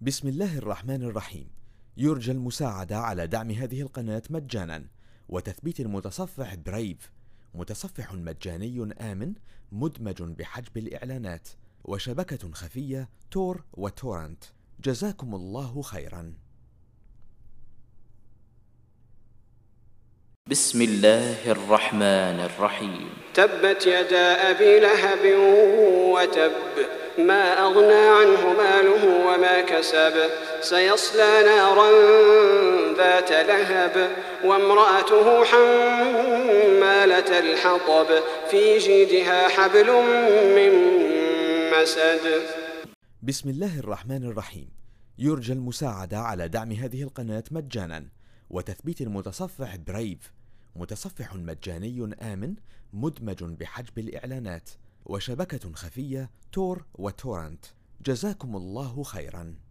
بسم الله الرحمن الرحيم. يرجى المساعدة على دعم هذه القناة مجانا. وتثبيت المتصفح برايف متصفح مجاني آمن مدمج بحجب الإعلانات. وشبكة خفية تور وتورنت. جزاكم الله خيرا. بسم الله الرحمن الرحيم. تبت يدا أبي لهب وتب ما أغنى عنه ماله وما كسب. سيصلى نارا ذات لهب وامرأته حمالة الحطب في جيدها حبل من مسد. بسم الله الرحمن الرحيم. يرجى المساعدة على دعم هذه القناة مجانا. وتثبيت المتصفح برايف متصفح مجاني آمن مدمج بحجب الإعلانات. وشبكة خفية تور وتورنت. جزاكم الله خيرا.